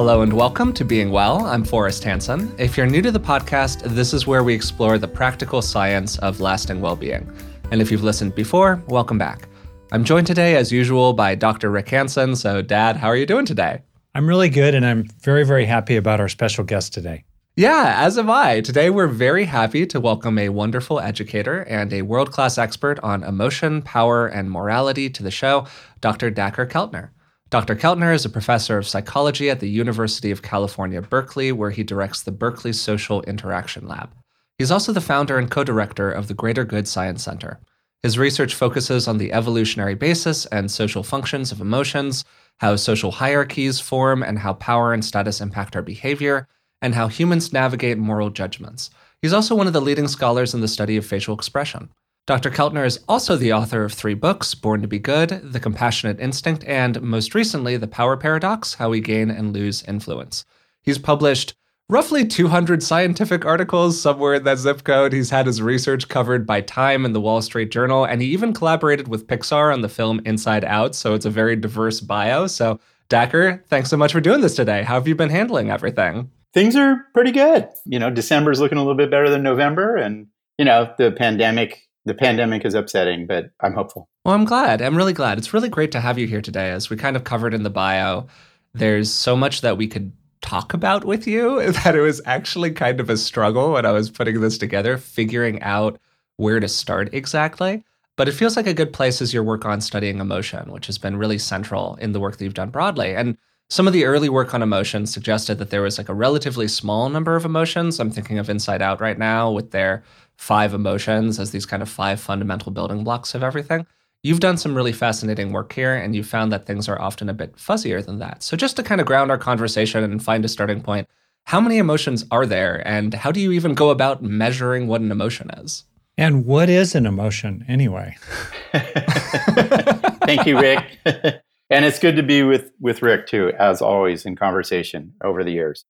Hello and welcome to Being Well. I'm Forrest Hanson. If you're new to the podcast, this is where we explore the practical science of lasting well being. And if you've listened before, welcome back. I'm joined today, as usual, by Dr. Rick Hanson. So, Dad, how are you doing today? I'm really good, and I'm very, very happy about our special guest today. Yeah, as am I. Today, we're very happy to welcome a wonderful educator and a world class expert on emotion, power, and morality to the show, Dr. Dacher Keltner. Dr. Keltner is a professor of psychology at the University of California, Berkeley, where he directs the Berkeley Social Interaction Lab. He's also the founder and co director of the Greater Good Science Center. His research focuses on the evolutionary basis and social functions of emotions, how social hierarchies form, and how power and status impact our behavior, and how humans navigate moral judgments. He's also one of the leading scholars in the study of facial expression. Dr. Keltner is also the author of three books Born to Be Good, The Compassionate Instinct, and most recently, The Power Paradox How We Gain and Lose Influence. He's published roughly 200 scientific articles somewhere in that zip code. He's had his research covered by Time and the Wall Street Journal, and he even collaborated with Pixar on the film Inside Out, so it's a very diverse bio. So, Dacher, thanks so much for doing this today. How have you been handling everything? Things are pretty good. You know, December's looking a little bit better than November, and, you know, the pandemic the pandemic is upsetting, but I'm hopeful. Well, I'm glad. I'm really glad. It's really great to have you here today. As we kind of covered in the bio, there's so much that we could talk about with you that it was actually kind of a struggle when I was putting this together, figuring out where to start exactly. But it feels like a good place is your work on studying emotion, which has been really central in the work that you've done broadly. And some of the early work on emotion suggested that there was like a relatively small number of emotions. I'm thinking of Inside Out right now with their five emotions as these kind of five fundamental building blocks of everything. You've done some really fascinating work here, and you found that things are often a bit fuzzier than that. So, just to kind of ground our conversation and find a starting point, how many emotions are there, and how do you even go about measuring what an emotion is? And what is an emotion anyway? Thank you, Rick. and it's good to be with, with Rick too, as always, in conversation over the years.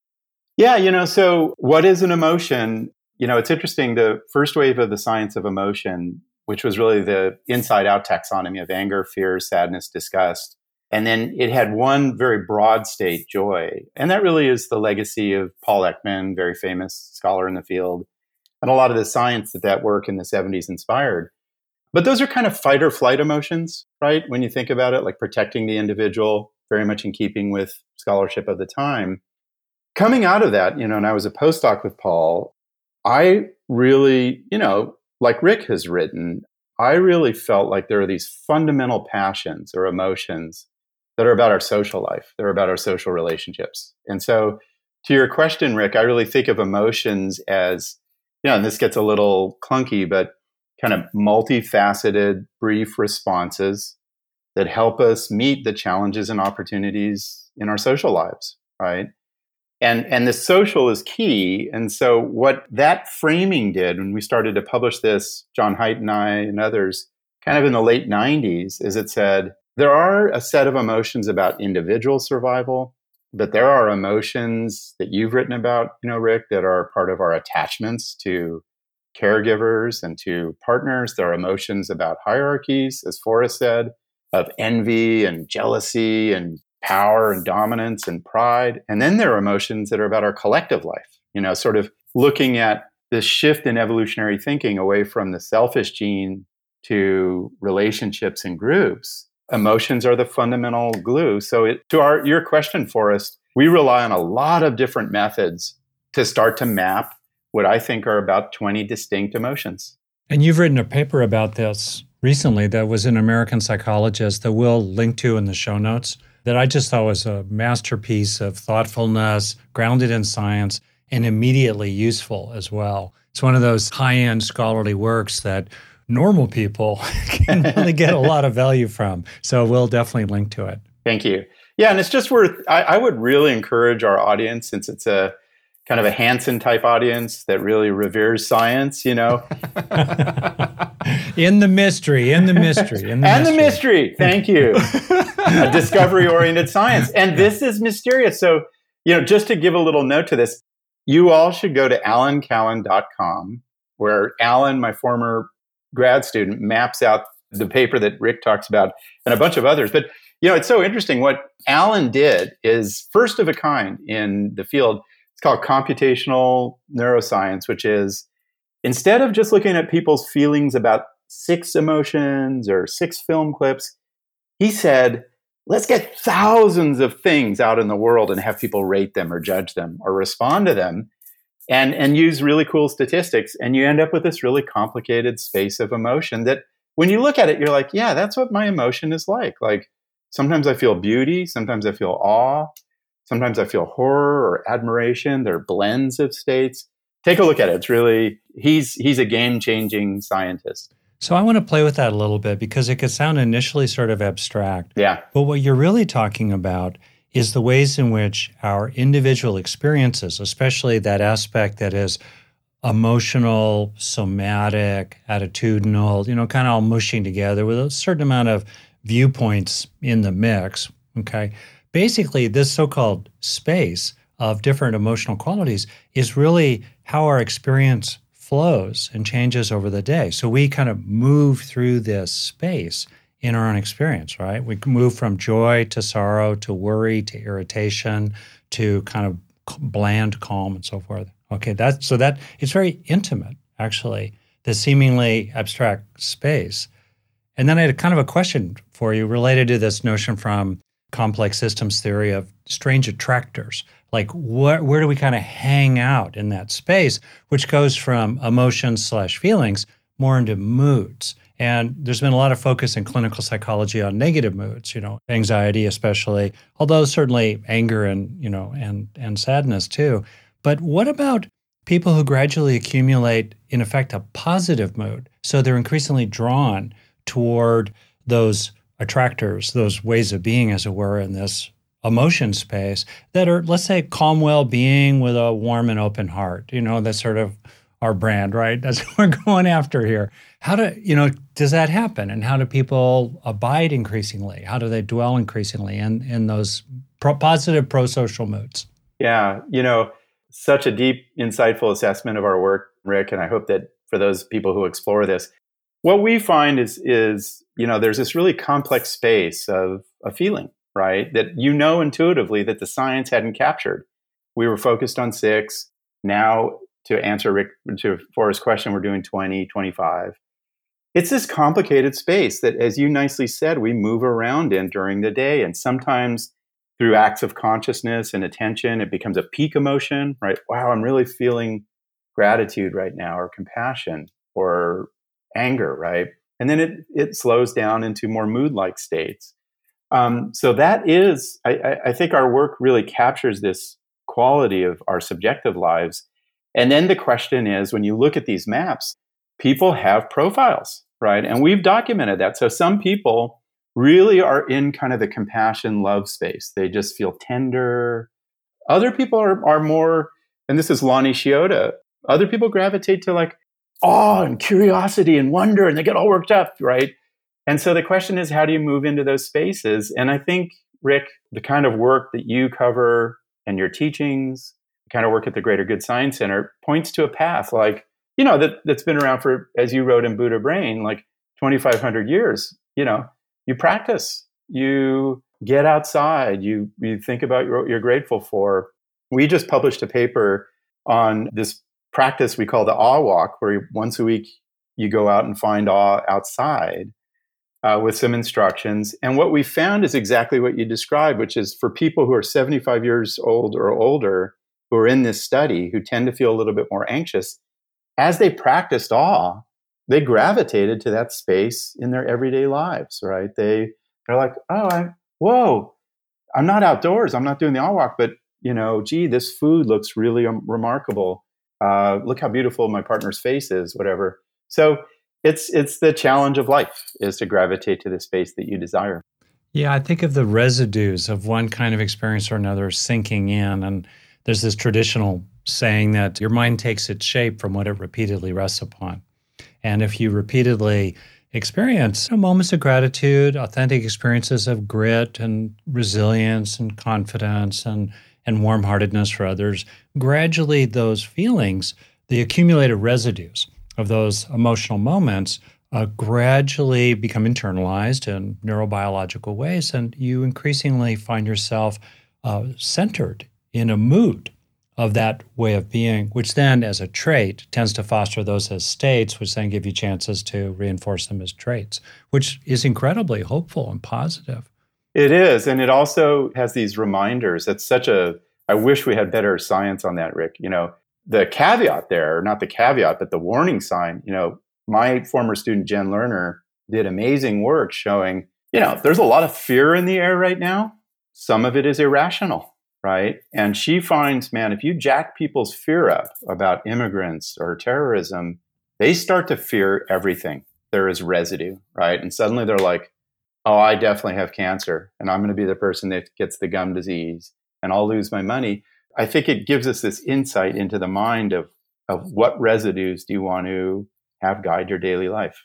Yeah, you know, so what is an emotion? You know, it's interesting. The first wave of the science of emotion, which was really the inside out taxonomy of anger, fear, sadness, disgust. And then it had one very broad state, joy. And that really is the legacy of Paul Ekman, very famous scholar in the field, and a lot of the science that that work in the 70s inspired. But those are kind of fight or flight emotions, right? When you think about it, like protecting the individual, very much in keeping with scholarship of the time. Coming out of that, you know, and I was a postdoc with Paul, I really, you know, like Rick has written, I really felt like there are these fundamental passions or emotions that are about our social life. They're about our social relationships. And so, to your question, Rick, I really think of emotions as, you know, and this gets a little clunky, but kind of multifaceted, brief responses that help us meet the challenges and opportunities in our social lives, right? And and the social is key. And so what that framing did when we started to publish this john haidt and i and others kind of in the late 90s is it said there are a set of emotions about individual survival but there are emotions that you've written about you know rick that are part of our attachments to caregivers and to partners. There are emotions about hierarchies as forrest said of envy and jealousy and power and dominance and pride. And then there are emotions that are about our collective life, you know, sort of looking at this shift in evolutionary thinking away from the selfish gene to relationships and groups. Emotions are the fundamental glue. So it, to our your question Forrest, we rely on a lot of different methods to start to map what I think are about 20 distinct emotions. And you've written a paper about this recently that was in American Psychologist that we'll link to in the show notes that I just thought was a masterpiece of thoughtfulness, grounded in science, and immediately useful as well. It's one of those high end scholarly works that normal people can really get a lot of value from. So we'll definitely link to it. Thank you. Yeah, and it's just worth, I, I would really encourage our audience, since it's a kind of a Hanson type audience that really reveres science, you know. in the mystery, in the mystery, in the and mystery. the mystery. Thank you. a discovery oriented science. And this is mysterious. So, you know, just to give a little note to this, you all should go to alancowan.com, where Alan, my former grad student, maps out the paper that Rick talks about, and a bunch of others. But you know, it's so interesting. What Alan did is first of a kind in the field. It's called computational neuroscience, which is instead of just looking at people's feelings about six emotions or six film clips, he said, let's get thousands of things out in the world and have people rate them or judge them or respond to them and and use really cool statistics. And you end up with this really complicated space of emotion that when you look at it you're like yeah that's what my emotion is like. Like sometimes i feel beauty sometimes i feel awe sometimes i feel horror or admiration they're blends of states take a look at it it's really he's he's a game changing scientist so I want to play with that a little bit because it could sound initially sort of abstract. Yeah. But what you're really talking about is the ways in which our individual experiences, especially that aspect that is emotional, somatic, attitudinal, you know, kind of all mushing together with a certain amount of viewpoints in the mix. Okay. Basically, this so called space of different emotional qualities is really how our experience flows and changes over the day. So we kind of move through this space in our own experience, right? We move from joy to sorrow to worry to irritation to kind of bland calm and so forth. Okay, that's so that it's very intimate actually, the seemingly abstract space. And then I had kind of a question for you related to this notion from complex systems theory of strange attractors. Like where, where do we kind of hang out in that space which goes from emotions slash feelings more into moods. And there's been a lot of focus in clinical psychology on negative moods you know anxiety especially although certainly anger and you know and and sadness too. But what about people who gradually accumulate in effect a positive mood so they're increasingly drawn toward those attractors those ways of being as it were in this emotion space that are, let's say, calm well being with a warm and open heart. You know, that's sort of our brand, right? That's what we're going after here. How do, you know, does that happen? And how do people abide increasingly? How do they dwell increasingly in, in those pro- positive pro social moods? Yeah, you know, such a deep, insightful assessment of our work, Rick. And I hope that for those people who explore this, what we find is, is you know, there's this really complex space of a feeling right? That you know intuitively that the science hadn't captured. We were focused on six. Now, to answer Rick to Forrest's question, we're doing 20, 25. It's this complicated space that, as you nicely said, we move around in during the day. And sometimes through acts of consciousness and attention, it becomes a peak emotion, right? Wow, I'm really feeling gratitude right now, or compassion, or anger, right? And then it, it slows down into more mood like states. Um, so that is, I, I think our work really captures this quality of our subjective lives. And then the question is when you look at these maps, people have profiles, right? And we've documented that. So some people really are in kind of the compassion love space. They just feel tender. Other people are, are more, and this is Lani Shiota, other people gravitate to like awe and curiosity and wonder and they get all worked up, right? And so the question is, how do you move into those spaces? And I think, Rick, the kind of work that you cover and your teachings, the kind of work at the Greater Good Science Center points to a path like, you know, that, that's been around for, as you wrote in Buddha Brain, like 2,500 years. You know, you practice, you get outside, you, you think about what you're grateful for. We just published a paper on this practice we call the awe walk, where once a week you go out and find awe outside uh, with some instructions. And what we found is exactly what you described, which is for people who are 75 years old or older who are in this study who tend to feel a little bit more anxious, as they practiced awe, they gravitated to that space in their everyday lives, right? They, they're like, oh, I, whoa, I'm not outdoors. I'm not doing the awe walk, but you know, gee, this food looks really um, remarkable. Uh, look how beautiful my partner's face is, whatever. So it's it's the challenge of life is to gravitate to the space that you desire. Yeah, I think of the residues of one kind of experience or another sinking in, and there's this traditional saying that your mind takes its shape from what it repeatedly rests upon. And if you repeatedly experience you know, moments of gratitude, authentic experiences of grit and resilience and confidence and and warm-heartedness for others, gradually those feelings, the accumulated residues of those emotional moments uh, gradually become internalized in neurobiological ways, and you increasingly find yourself uh, centered in a mood of that way of being, which then, as a trait, tends to foster those as states, which then give you chances to reinforce them as traits, which is incredibly hopeful and positive. It is. And it also has these reminders. That's such a, I wish we had better science on that, Rick. You know, the caveat there, not the caveat, but the warning sign, you know, my former student, Jen Lerner, did amazing work showing, you know, there's a lot of fear in the air right now. Some of it is irrational right? And she finds, man, if you jack people's fear up about immigrants or terrorism, they start to fear everything. There is residue, right? And suddenly they're like, oh, I definitely have cancer and I'm going to be the person that gets the gum disease and I'll lose my money. I think it gives us this insight into the mind of, of what residues do you want to have guide your daily life.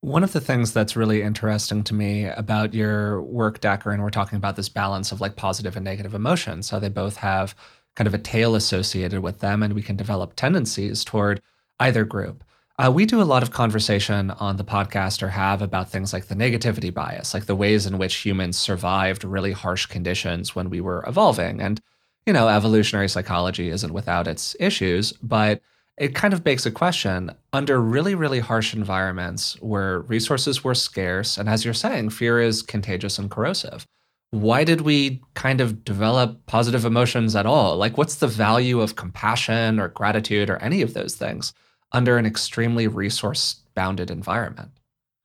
One of the things that's really interesting to me about your work, Dacher, and we're talking about this balance of like positive and negative emotions, how they both have kind of a tail associated with them, and we can develop tendencies toward either group. Uh, we do a lot of conversation on the podcast or have about things like the negativity bias, like the ways in which humans survived really harsh conditions when we were evolving. And, you know, evolutionary psychology isn't without its issues, but it kind of begs a question under really, really harsh environments where resources were scarce, and as you're saying, fear is contagious and corrosive. Why did we kind of develop positive emotions at all? Like, what's the value of compassion or gratitude or any of those things under an extremely resource bounded environment?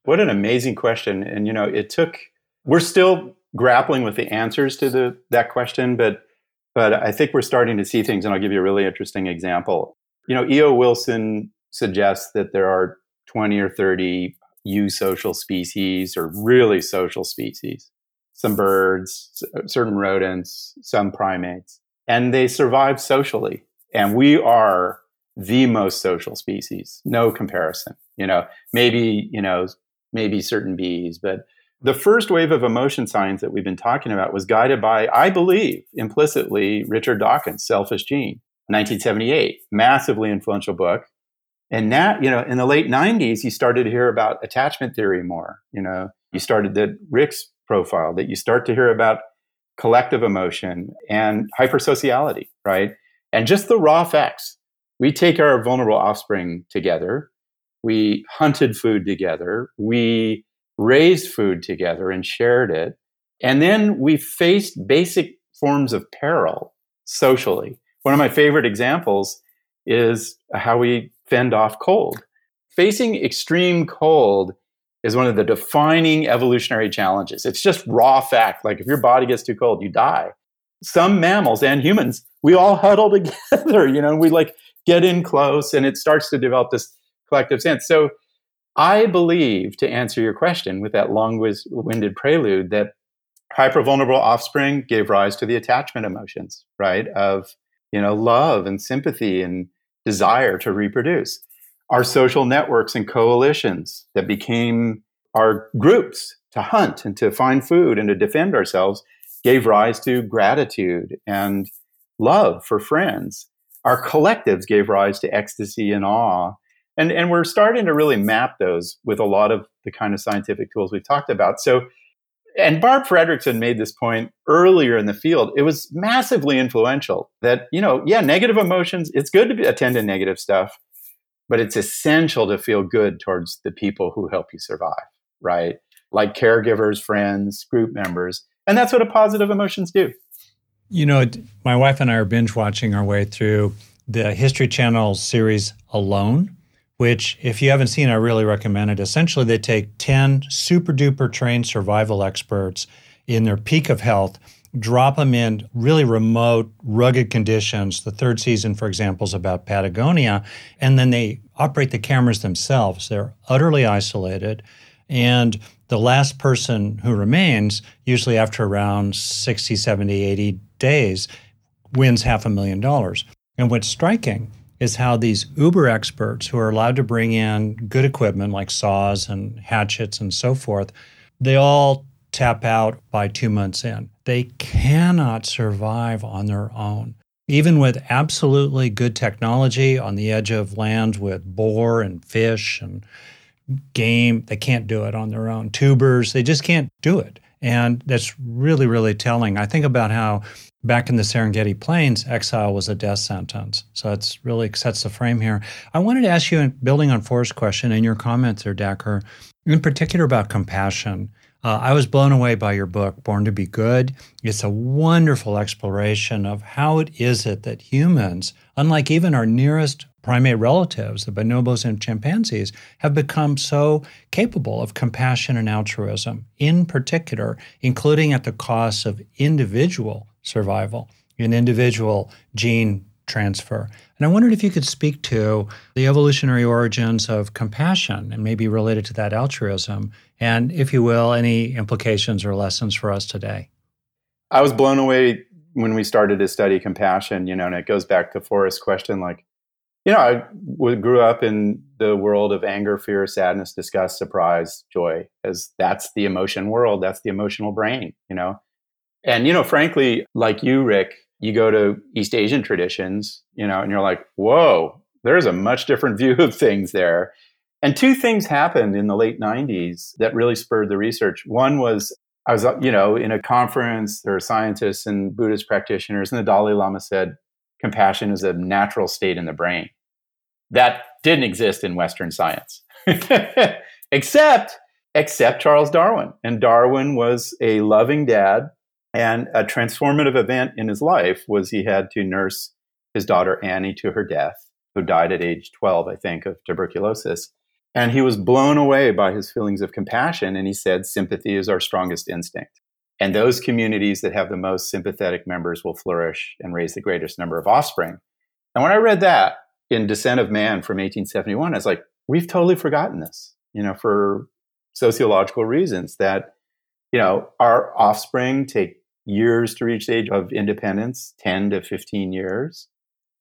What an amazing question. And, you know, it took, we're still grappling with the answers to the, that question, but but I think we're starting to see things, and I'll give you a really interesting example. You know, E.O. Wilson suggests that there are 20 or 30 eusocial species or really social species, some birds, certain rodents, some primates, and they survive socially. And we are the most social species, no comparison. You know, maybe, you know, maybe certain bees, but the first wave of emotion science that we've been talking about was guided by, I believe, implicitly, Richard Dawkins' Selfish Gene. 1978, massively influential book. And now, you know, in the late 90s, you started to hear about attachment theory more. You know, you started the Rick's profile, that you start to hear about collective emotion and hypersociality, right? And just the raw facts. We take our vulnerable offspring together. We hunted food together. We raised food together and shared it. And then we faced basic forms of peril socially. One of my favorite examples is how we fend off cold. Facing extreme cold is one of the defining evolutionary challenges. It's just raw fact. Like if your body gets too cold, you die. Some mammals and humans, we all huddle together, you know, we like get in close and it starts to develop this collective sense. So I believe, to answer your question with that long winded prelude, that hypervulnerable offspring gave rise to the attachment emotions, right? Of you know, love and sympathy and desire to reproduce. Our social networks and coalitions that became our groups to hunt and to find food and to defend ourselves gave rise to gratitude and love for friends. Our collectives gave rise to ecstasy and awe. And, and we're starting to really map those with a lot of the kind of scientific tools we've talked about. So and Barb Fredrickson made this point earlier in the field. It was massively influential that, you know, yeah, negative emotions, it's good to attend to negative stuff, but it's essential to feel good towards the people who help you survive, right? Like caregivers, friends, group members. And that's what a positive emotions do. You know, my wife and I are binge watching our way through the History Channel series Alone which, if you haven't seen, I really recommend it. Essentially, they take 10 super duper trained survival experts in their peak of health, drop them in really remote, rugged conditions. The third season, for example, is about Patagonia, and then they operate the cameras themselves. They're utterly isolated. And the last person who remains, usually after around 60, 70, 80 days, wins half a million dollars. And what's striking is how these uber experts who are allowed to bring in good equipment like saws and hatchets and so forth, they all tap out by two months in. They cannot survive on their own. Even with absolutely good technology on the edge of land with boar and fish and game, they can't do it on their own. Tubers, they just can't do it. And that's really, really telling. I think about how back in the Serengeti Plains, exile was a death sentence. So it's really sets the frame here. I wanted to ask you, building on Forrest's question and your comments there, Dacher, in particular about compassion. Uh, I was blown away by your book, Born to Be Good. It's a wonderful exploration of how it is it that humans, unlike even our nearest primate relatives, the bonobos and chimpanzees, have become so capable of compassion and altruism, in particular, including at the cost of individual survival, an individual gene transfer. And I wondered if you could speak to the evolutionary origins of compassion and maybe related to that altruism, and if you will, any implications or lessons for us today. I was blown away when we started to study compassion, you know, and it goes back to Forrest's question like, you know, I grew up in the world of anger, fear, sadness, disgust, surprise, joy, as that's the emotion world. That's the emotional brain, you know. And, you know, frankly, like you, Rick, you go to East Asian traditions, you know, and you're like, whoa, there's a much different view of things there. And two things happened in the late 90s that really spurred the research. One was I was, you know, in a conference, there were scientists and Buddhist practitioners, and the Dalai Lama said, compassion is a natural state in the brain. That didn't exist in Western science, except, except Charles Darwin. And Darwin was a loving dad and a transformative event in his life was he had to nurse his daughter Annie to her death, who died at age 12, I think, of tuberculosis. And he was blown away by his feelings of compassion. And he said, sympathy is our strongest instinct. And those communities that have the most sympathetic members will flourish and raise the greatest number of offspring. And when I read that in Descent of Man from 1871, I was like, we've totally forgotten this, you know, for sociological reasons that, you know, our offspring take years to reach the age of independence 10 to 15 years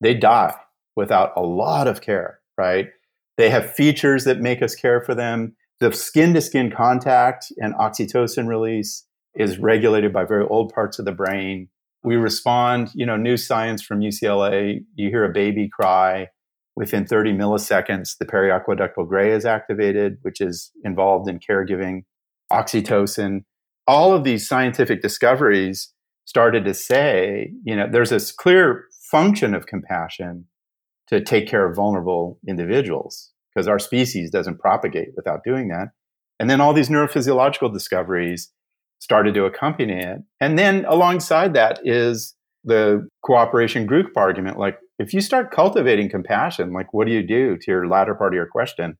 they die without a lot of care right? They have features that make us care for them. The skin to skin contact and oxytocin release is regulated by very old parts of the brain. We respond you know new science from ucla you hear a baby cry. Within 30 milliseconds the periaqueductal gray is activated which is involved in caregiving. Oxytocin all of these scientific discoveries started to say, you know, there's this clear function of compassion to take care of vulnerable individuals because our species doesn't propagate without doing that. And then all these neurophysiological discoveries started to accompany it. And then alongside that is the cooperation group argument. Like, if you start cultivating compassion, like, what do you do to your latter part of your question?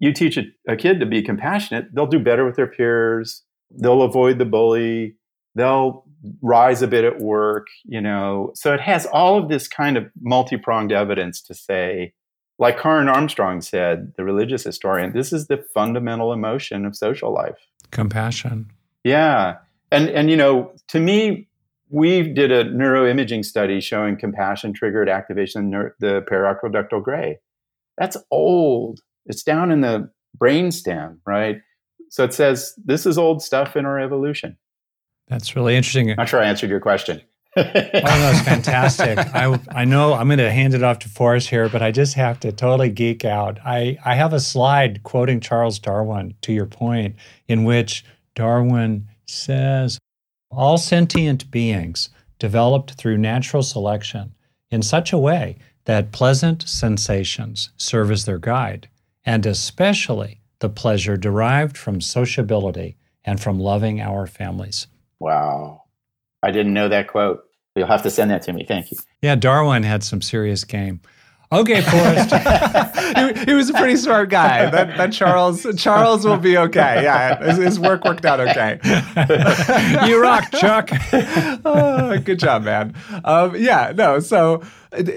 You teach a, a kid to be compassionate, they'll do better with their peers they'll avoid the bully they'll rise a bit at work you know? So it has all of this kind of multi-pronged evidence to say like Karen Armstrong said the religious historian this is the fundamental emotion of social life. Compassion. Yeah. And and you know to me we did a neuroimaging study showing compassion triggered activation of the periaqueductal gray. That's old. It's down in the brainstem right so it says this is old stuff in our evolution. That's really interesting. I'm not sure I answered your question. oh, it's fantastic. I, I know I'm going to hand it off to Forrest here, but I just have to totally geek out. I, I have a slide quoting Charles Darwin, to your point, in which Darwin says all sentient beings developed through natural selection in such a way that pleasant sensations serve as their guide, and especially the pleasure derived from sociability and from loving our families. Wow. I didn't know that quote. You'll have to send that to me. Thank you. Yeah, Darwin had some serious game. Okay, Forrest. he, he, was a pretty smart guy. That, that Charles Charles will be okay. Yeah, his, his work worked out okay. you rock, Chuck. oh, good job, man. Um, yeah, no. So,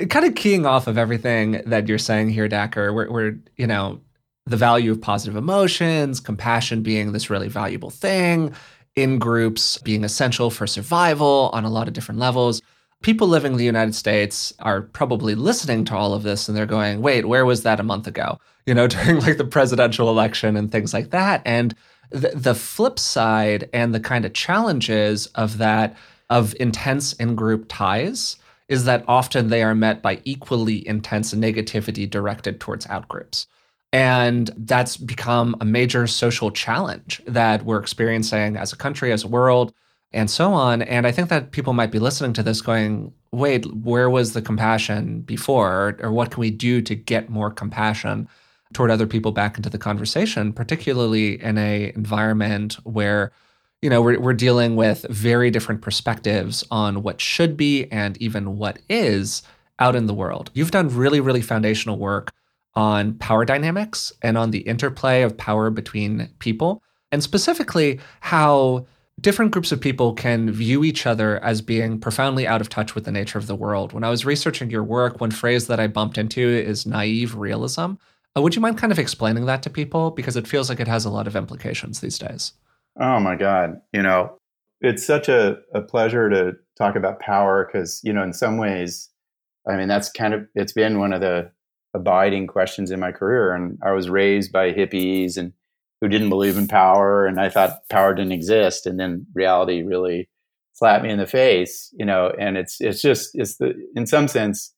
kind of keying off of everything that you're saying here, Dacher. We're, we're you know the value of positive emotions, compassion being this really valuable thing, in groups being essential for survival on a lot of different levels. People living in the United States are probably listening to all of this and they're going, wait, where was that a month ago? You know, during like the presidential election and things like that. And the, the flip side and the kind of challenges of that, of intense in group ties, is that often they are met by equally intense negativity directed towards outgroups. And that's become a major social challenge that we're experiencing as a country, as a world, and so on. And I think that people might be listening to this going, wait, where was the compassion before? Or, what can we do to get more compassion toward other people back into the conversation, particularly in a environment where you know we're, we're dealing with very different perspectives on what should be and even what is out in the world. You've done really, really foundational work on power dynamics and on the interplay of power between people, and specifically how different groups of people can view each other as being profoundly out of touch with the nature of the world. When I was researching your work, one phrase that I bumped into is naive realism. Uh, would you mind kind of explaining that to people? Because it feels like it has a lot of implications these days. Oh my God. You know, it's such a, a pleasure to talk about power because, you know, in some ways, I mean, that's kind of, it's been one of the abiding questions in my career. And I was raised by hippies and who didn't believe in power. And I thought power didn't exist. And then reality really slapped me in the face, you know, and it's, it's just, it's the, in some sense,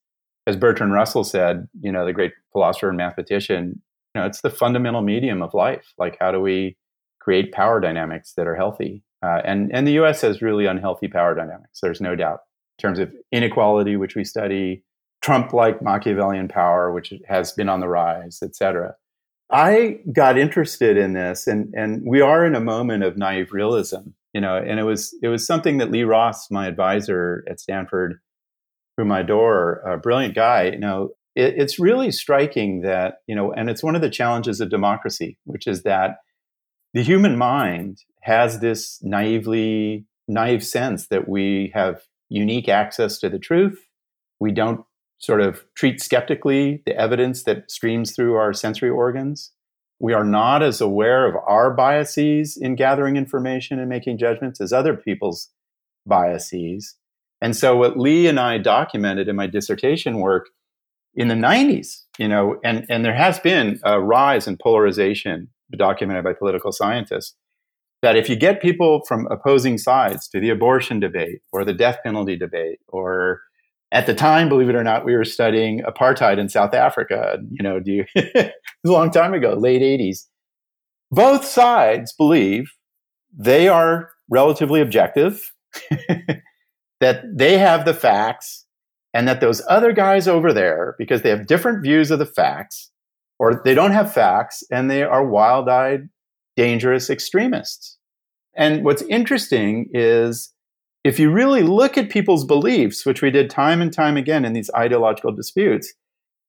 as Bertrand Russell said, you know, the great philosopher and mathematician, you know, it's the fundamental medium of life. Like, how do we create power dynamics that are healthy? Uh, and and the U.S. has really unhealthy power dynamics. There's no doubt in terms of inequality, which we study, Trump-like Machiavellian power, which has been on the rise, et cetera. I got interested in this, and and we are in a moment of naive realism, you know. And it was it was something that Lee Ross, my advisor at Stanford, whom I adore, a brilliant guy. You know, it, it's really striking that you know, and it's one of the challenges of democracy, which is that the human mind has this naively naive sense that we have unique access to the truth. We don't sort of treat skeptically the evidence that streams through our sensory organs. We are not as aware of our biases in gathering information and making judgments as other people's biases. And so, what Lee and I documented in my dissertation work in the 90s, you know, and, and there has been a rise in polarization documented by political scientists that if you get people from opposing sides to the abortion debate or the death penalty debate or at the time, believe it or not, we were studying apartheid in South Africa. You know, do you, a long time ago, late 80s. Both sides believe they are relatively objective, that they have the facts, and that those other guys over there, because they have different views of the facts, or they don't have facts, and they are wild eyed, dangerous extremists. And what's interesting is if you really look at people's beliefs, which we did time and time again in these ideological disputes,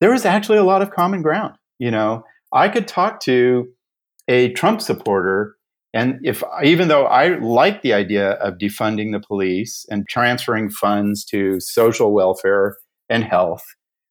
there was actually a lot of common ground. You know, I could talk to a Trump supporter, and if even though I like the idea of defunding the police and transferring funds to social welfare and health,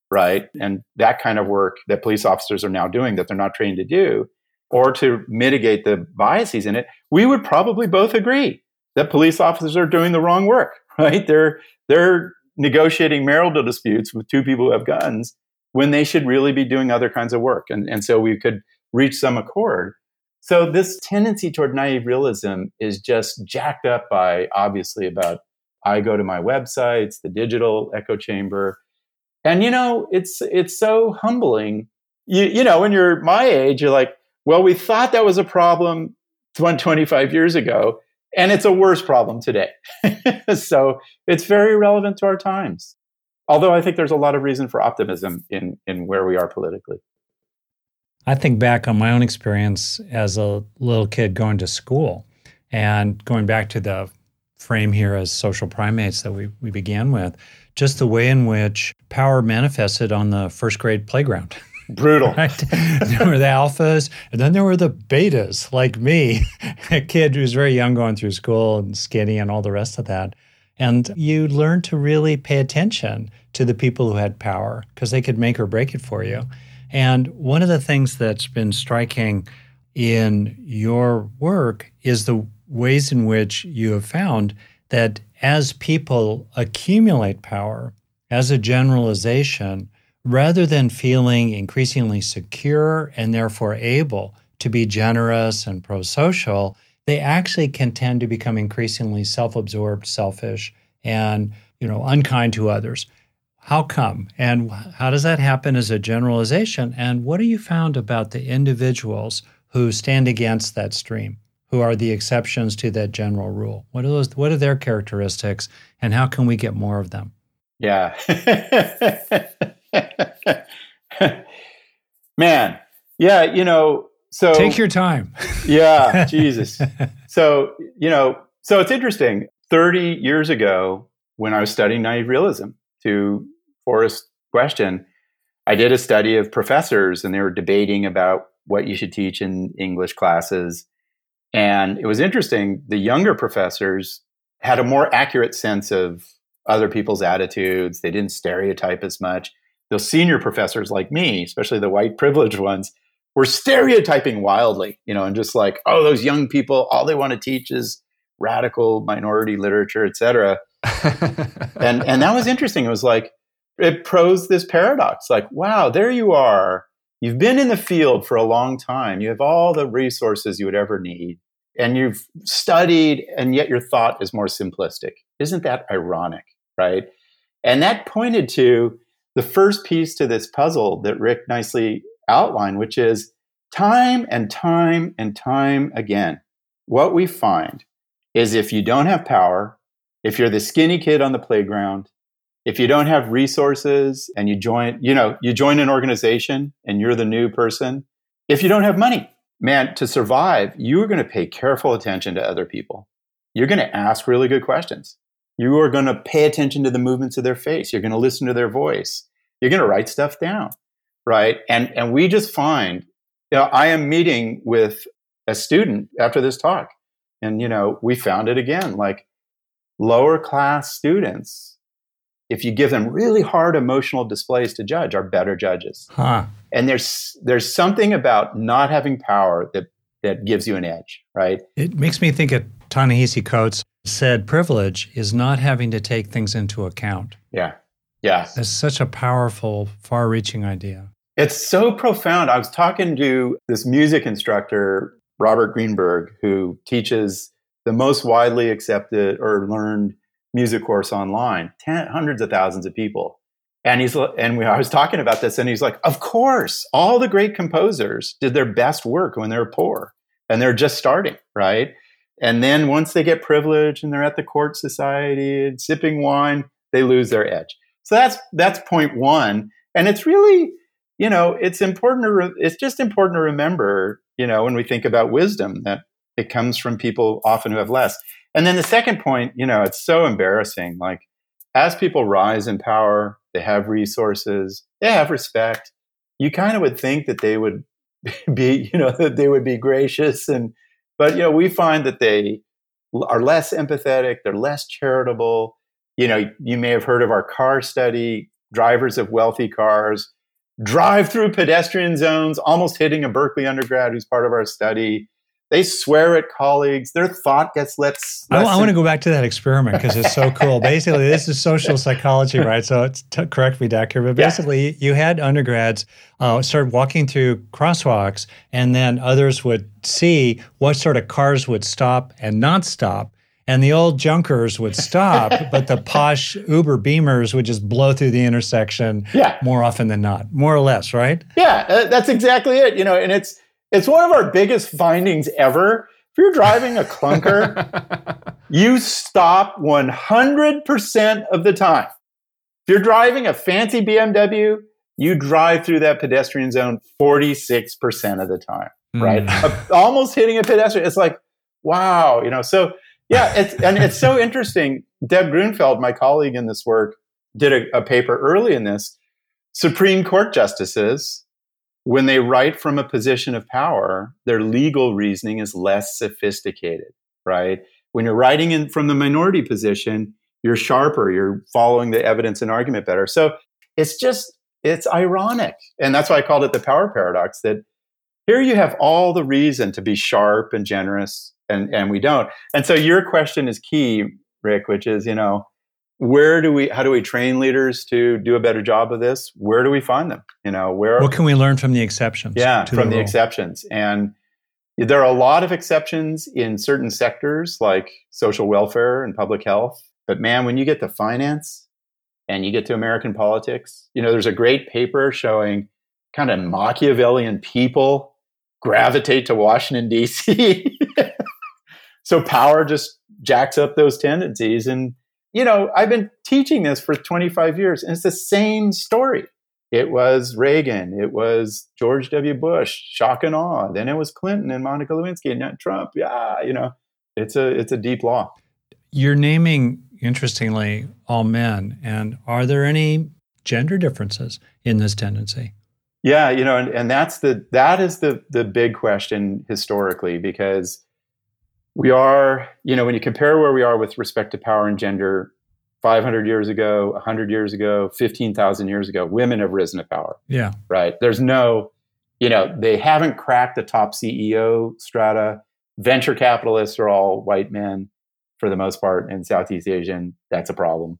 right, and that kind of work that police officers are now doing that they're not trained to do, or to mitigate the biases in it, we would probably both agree that police officers are doing the wrong work, right? They're they're negotiating marital disputes with two people who have guns when they should really be doing other kinds of work. And, and so we could reach some accord. So this tendency toward naive realism is just jacked up by obviously about I go to my websites, the digital echo chamber. And you know, it's it's so humbling. You, you know, when you're my age, you're like, well, we thought that was a problem 25 years ago and it's a worse problem today. so it's very relevant to our times. Although I think there's a lot of reason for optimism in, in where we are politically. I think back on my own experience as a little kid going to school and going back to the frame here as social primates that we, we began with, just the way in which power manifested on the first grade playground. Brutal. Right? there were the alphas, and then there were the betas, like me, a kid who was very young going through school and skinny and all the rest of that. And you learn to really pay attention to the people who had power because they could make or break it for you. And one of the things that's been striking in your work is the ways in which you have found that as people accumulate power, as a generalization, rather than feeling increasingly secure and therefore able to be generous and pro social, they actually can tend to become increasingly self absorbed, selfish, and you know, unkind to others. How come? And how does that happen as a generalization? And what have you found about the individuals who stand against that stream, who are the exceptions to that general rule? What are those what are their characteristics and how can we get more of them? Yeah. Man. Yeah, you know, so Take your time. yeah, Jesus. So, you know, so it's interesting. 30 years ago, when I was studying naive realism, to Forrest's question, I did a study of professors and they were debating about what you should teach in English classes. And it was interesting. The younger professors had a more accurate sense of other people's attitudes. They didn't stereotype as much. Those senior professors like me, especially the white privileged ones, were stereotyping wildly, you know, and just like, oh, those young people, all they want to teach is radical minority literature, et cetera. and and that was interesting. It was like it pros this paradox. Like, wow, there you are. You've been in the field for a long time. You have all the resources you would ever need, and you've studied, and yet your thought is more simplistic. Isn't that ironic, right? And that pointed to the first piece to this puzzle that Rick nicely outlined, which is time and time and time again. What we find is if you don't have power, if you're the skinny kid on the playground, if you don't have resources and you join, you know, you join an organization and you're the new person, if you don't have money, man, to survive, you are going to pay careful attention to other people. You're going to ask really good questions. You are going to pay attention to the movements of their face. You're going to listen to their voice. You're going to write stuff down, right? And and we just find, you know, I am meeting with a student after this talk, and you know, we found it again. Like lower class students, if you give them really hard emotional displays to judge, are better judges. Huh. And there's there's something about not having power that that gives you an edge, right? It makes me think of Ta-Nehisi Coates said privilege is not having to take things into account. Yeah. Yeah. It's such a powerful, far reaching idea. It's so profound. I was talking to this music instructor, Robert Greenberg, who teaches the most widely accepted or learned music course online, ten, hundreds of thousands of people. And he's and we I was talking about this, and he's like, "Of course, all the great composers did their best work when they were poor, and they're just starting, right? And then once they get privilege and they're at the court society and sipping wine, they lose their edge. So that's that's point one, and it's really, you know, it's important to re- it's just important to remember, you know, when we think about wisdom that it comes from people often who have less. And then the second point, you know, it's so embarrassing. Like as people rise in power, they have resources, they have respect. You kind of would think that they would be, you know, that they would be gracious and but you know, we find that they are less empathetic, they're less charitable. You know, you may have heard of our car study, drivers of wealthy cars drive through pedestrian zones, almost hitting a Berkeley undergrad who's part of our study they swear at colleagues. Their thought gets let. I, I want to go back to that experiment because it's so cool. basically, this is social psychology, right? So, t- correct me, Doctor, but basically, yeah. you had undergrads uh, start walking through crosswalks, and then others would see what sort of cars would stop and not stop. And the old junkers would stop, but the posh Uber Beamers would just blow through the intersection yeah. more often than not, more or less, right? Yeah, uh, that's exactly it. You know, and it's it's one of our biggest findings ever. If you're driving a clunker, you stop 100% of the time. If you're driving a fancy BMW, you drive through that pedestrian zone 46% of the time, mm. right? Almost hitting a pedestrian. It's like, wow, you know, so yeah, it's, and it's so interesting. Deb Gruenfeld, my colleague in this work, did a, a paper early in this. Supreme Court justices when they write from a position of power, their legal reasoning is less sophisticated, right? When you're writing in from the minority position, you're sharper, you're following the evidence and argument better. So it's just, it's ironic. And that's why I called it the power paradox that here you have all the reason to be sharp and generous, and, and we don't. And so your question is key, Rick, which is, you know, where do we how do we train leaders to do a better job of this where do we find them you know where what can we learn from the exceptions yeah from the, the exceptions and there are a lot of exceptions in certain sectors like social welfare and public health but man when you get to finance and you get to American politics, you know, there's a great paper showing kind of Machiavellian people gravitate to Washington, D.C. so power just jacks up those tendencies. And, you know, I've been teaching this for 25 years, and it's the same story. It was Reagan, it was George W. Bush, shock and awe. Then it was Clinton and Monica Lewinsky and then Trump. Yeah, you know, it's a it's a deep law. You're naming, interestingly, all men. And are there any gender differences in this tendency? Yeah, you know, and, and that's the that is the the big question historically because we are, you know, when you compare where we are with respect to power and gender 500 years ago, 100 years ago, 15,000 years ago, women have risen to power. Yeah. Right. There's no, you know, they haven't cracked the top CEO strata. Venture capitalists are all white men for the most part in Southeast Asian. That's a problem.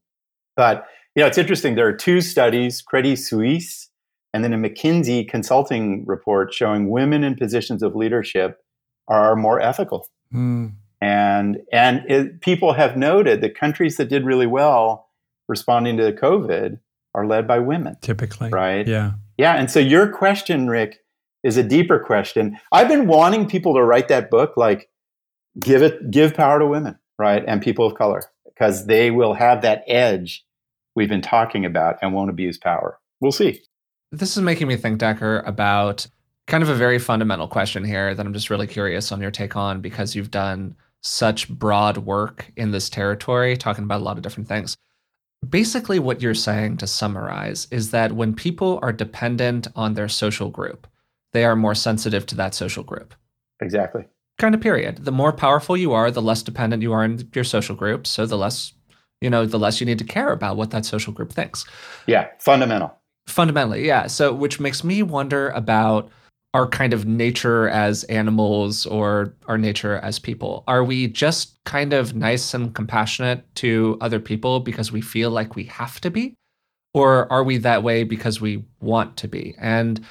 But, you know, it's interesting. There are two studies, Credit Suisse and then a McKinsey consulting report showing women in positions of leadership are more ethical. Mm. And and it, people have noted that countries that did really well responding to the COVID are led by women. Typically. Right? Yeah. Yeah, and so your question Rick is a deeper question. I've been wanting people to write that book like give it give power to women, right? And people of color because they will have that edge we've been talking about and won't abuse power. We'll see. This is making me think, Dacher, about kind of a very fundamental question here that I'm just really curious on your take on because you've done such broad work in this territory, talking about a lot of different things. Basically, what you're saying to summarize is that when people are dependent on their social group, they are more sensitive to that social group. Exactly. Kind of period. The more powerful you are, the less dependent you are in your social group. So the less, you know, the less you need to care about what that social group thinks. Yeah, fundamental. Fundamentally, yeah. So, which makes me wonder about our kind of nature as animals or our nature as people. Are we just kind of nice and compassionate to other people because we feel like we have to be? Or are we that way because we want to be? And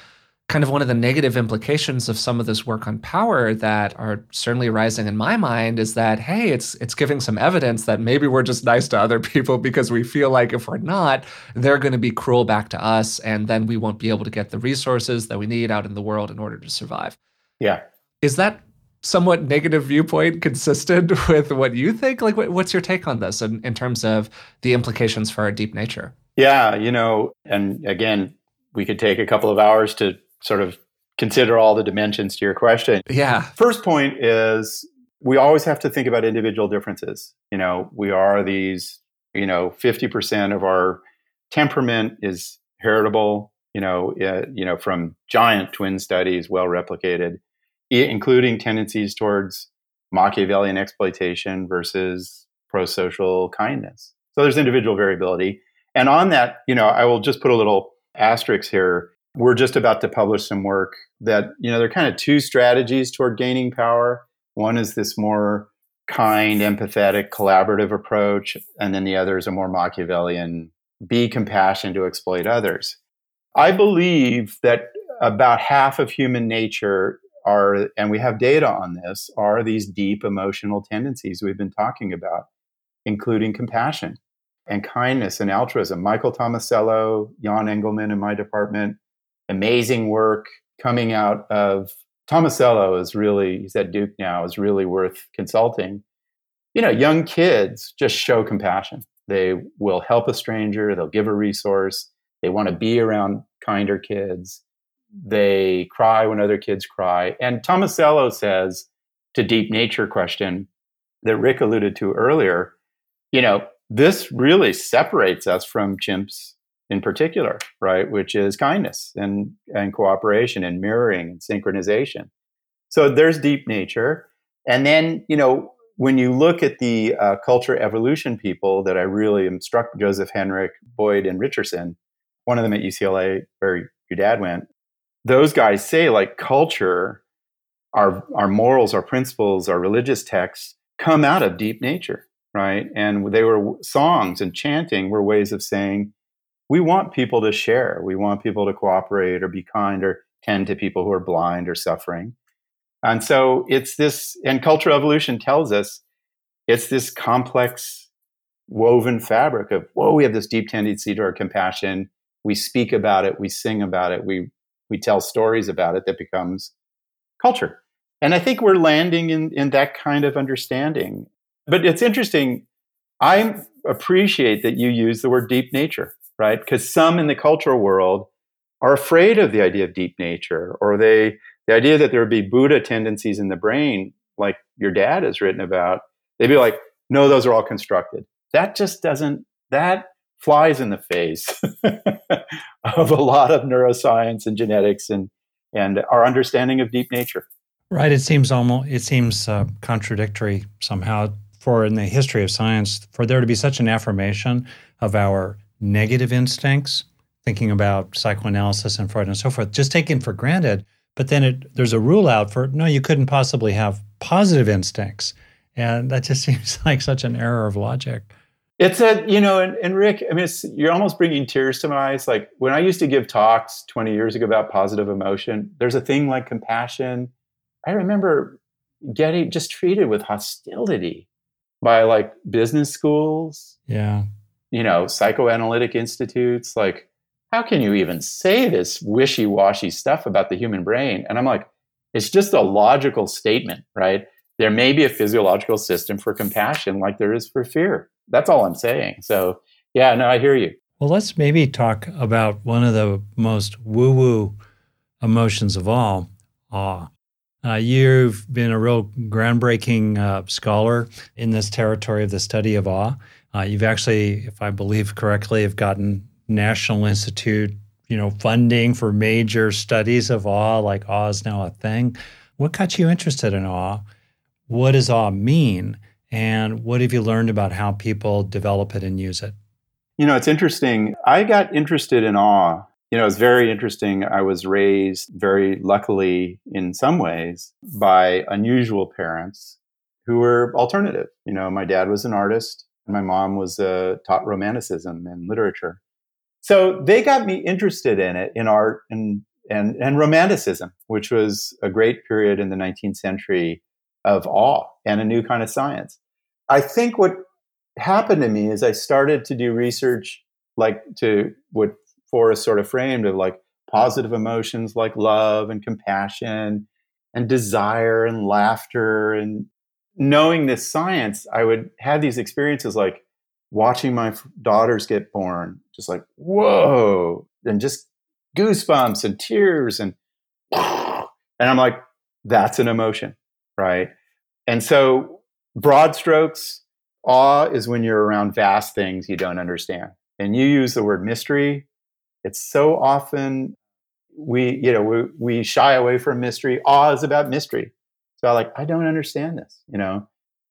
kind of one of the negative implications of some of this work on power that are certainly rising in my mind is that hey it's it's giving some evidence that maybe we're just nice to other people because we feel like if we're not they're going to be cruel back to us and then we won't be able to get the resources that we need out in the world in order to survive. Yeah. Is that somewhat negative viewpoint consistent with what you think? Like what's your take on this in, in terms of the implications for our deep nature? Yeah you know and again we could take a couple of hours to sort of consider all the dimensions to your question. Yeah. First point is we always have to think about individual differences. You know, we are these, you know, 50% of our temperament is heritable, you know, uh, you know, from giant twin studies, well replicated, including tendencies towards Machiavellian exploitation versus pro-social kindness. So there's individual variability. And on that, you know, I will just put a little asterisk here we're just about to publish some work that, you know, there are kind of two strategies toward gaining power. One is this more kind, empathetic, collaborative approach, and then the other is a more Machiavellian be compassion to exploit others. I believe that about half of human nature are, and we have data on this, are these deep emotional tendencies we've been talking about, including compassion and kindness and altruism. Michael Tomasello, Jan Engelmann in my department, amazing work coming out of Tomasello is really, he's at Duke now, is really worth consulting. You know, young kids just show compassion. They will help a stranger, they'll give a resource, they want to be around kinder kids. They cry when other kids cry. And Tomasello says to deep nature question that Rick alluded to earlier, you know, this really separates us from chimps in particular, right? Which is kindness and, and cooperation and mirroring and synchronization. So there's deep nature. And then, you know, when you look at the uh, culture evolution people that I really am struck, Joseph Henrich, Boyd, and Richerson, one of them at UCLA, where your dad went, those guys say like culture, our, our morals, our principles, our religious texts come out of deep nature, right? And they were songs and chanting were ways of saying, we want people to share. We want people to cooperate or be kind or tend to people who are blind or suffering. And so it's this, and cultural evolution tells us it's this complex woven fabric of, whoa, we have this deep tendency to our compassion. We speak about it, we sing about it, we, we tell stories about it that becomes culture. And I think we're landing in, in that kind of understanding. But it's interesting. I appreciate that you use the word deep nature, right? Because some in the cultural world are afraid of the idea of deep nature, or they the idea that there would be Buddha tendencies in the brain, like your dad has written about. They'd be like, no, those are all constructed. That just doesn't. That flies in the face of a lot of neuroscience and genetics and and our understanding of deep nature. Right. It seems almost it seems uh, contradictory somehow for in the history of science for there to be such an affirmation of our negative instincts, thinking about psychoanalysis and Freud and so forth, just taken for granted. But then it, there's a rule out for no, you couldn't possibly have positive instincts, and that just seems like such an error of logic. It's a, you know, and, and Rick, I mean, you're almost bringing tears to my eyes. Like when I used to give talks 20 years ago about positive emotion, there's a thing like compassion. I remember getting just treated with hostility by like business schools. Yeah. You know, psychoanalytic institutes. Like, how can you even say this wishy washy stuff about the human brain? And I'm like, it's just a logical statement, right? There may be a physiological system for compassion like there is for fear that's all I'm saying. So yeah, no, I hear you. Well, let's maybe talk about one of the most woo woo emotions of all awe. Uh, you've been a real groundbreaking uh, scholar in this territory of the study of awe. Uh, you've actually, if I believe correctly, have gotten National Institute, you know, funding for major studies of awe. Like awe is now a thing. What got you interested in awe? What does awe mean? And what have you learned about how people develop it and use it? You know, it's interesting. I got interested in awe. You know, it's very interesting. I was raised very luckily in some ways by unusual parents who were alternative. You know, my dad was an artist, my mom was uh, taught romanticism and literature. So they got me interested in it, in art and and and romanticism, which was a great period in the 19th century of awe and a new kind of science. I think what happened to me is I started to do research like to what Forrest sort of framed of like positive emotions like love and compassion and desire and laughter and knowing this science I would have these experiences like watching my daughters get born just like whoa and just goosebumps and tears and and I'm like that's an emotion right and so broad strokes, awe is when you're around vast things you don't understand. And you use the word mystery. It's so often we, you know, we, we shy away from mystery. Awe is about mystery. So I like, I don't understand this, you know,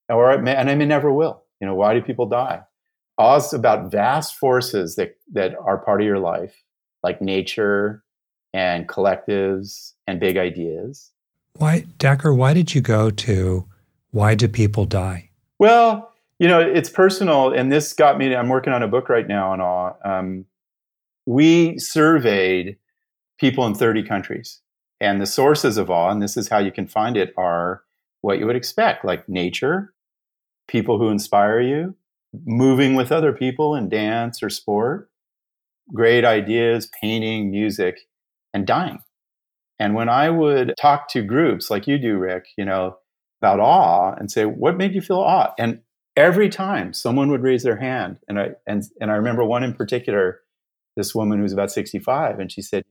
or may, and I may never will. You know, why do people die? Awe is about vast forces that, that are part of your life, like nature and collectives and big ideas. Why, Dacher, why did you go to why do people die? Well, you know, it's personal, and this got me. I'm working on a book right now on awe. Um, we surveyed people in 30 countries, and the sources of awe, and this is how you can find it, are what you would expect, like nature, people who inspire you, moving with other people in dance or sport, great ideas, painting, music, and dying. And when I would talk to groups like you do, Rick, you know, about awe and say, "What made you feel awe?" And every time someone would raise their hand, and I and and I remember one in particular, this woman who was about sixty five, and she said,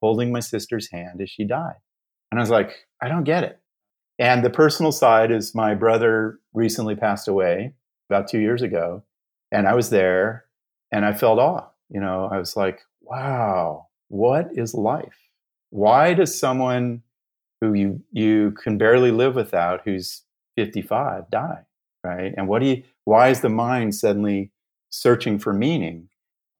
"Holding my sister's hand as she died," and I was like, "I don't get it." And the personal side is my brother recently passed away about two years ago, and I was there, and I felt awe. You know, I was like, "Wow, what is life? Why does someone?" who you you can barely live without who's 55 die right and what do you why is the mind suddenly searching for meaning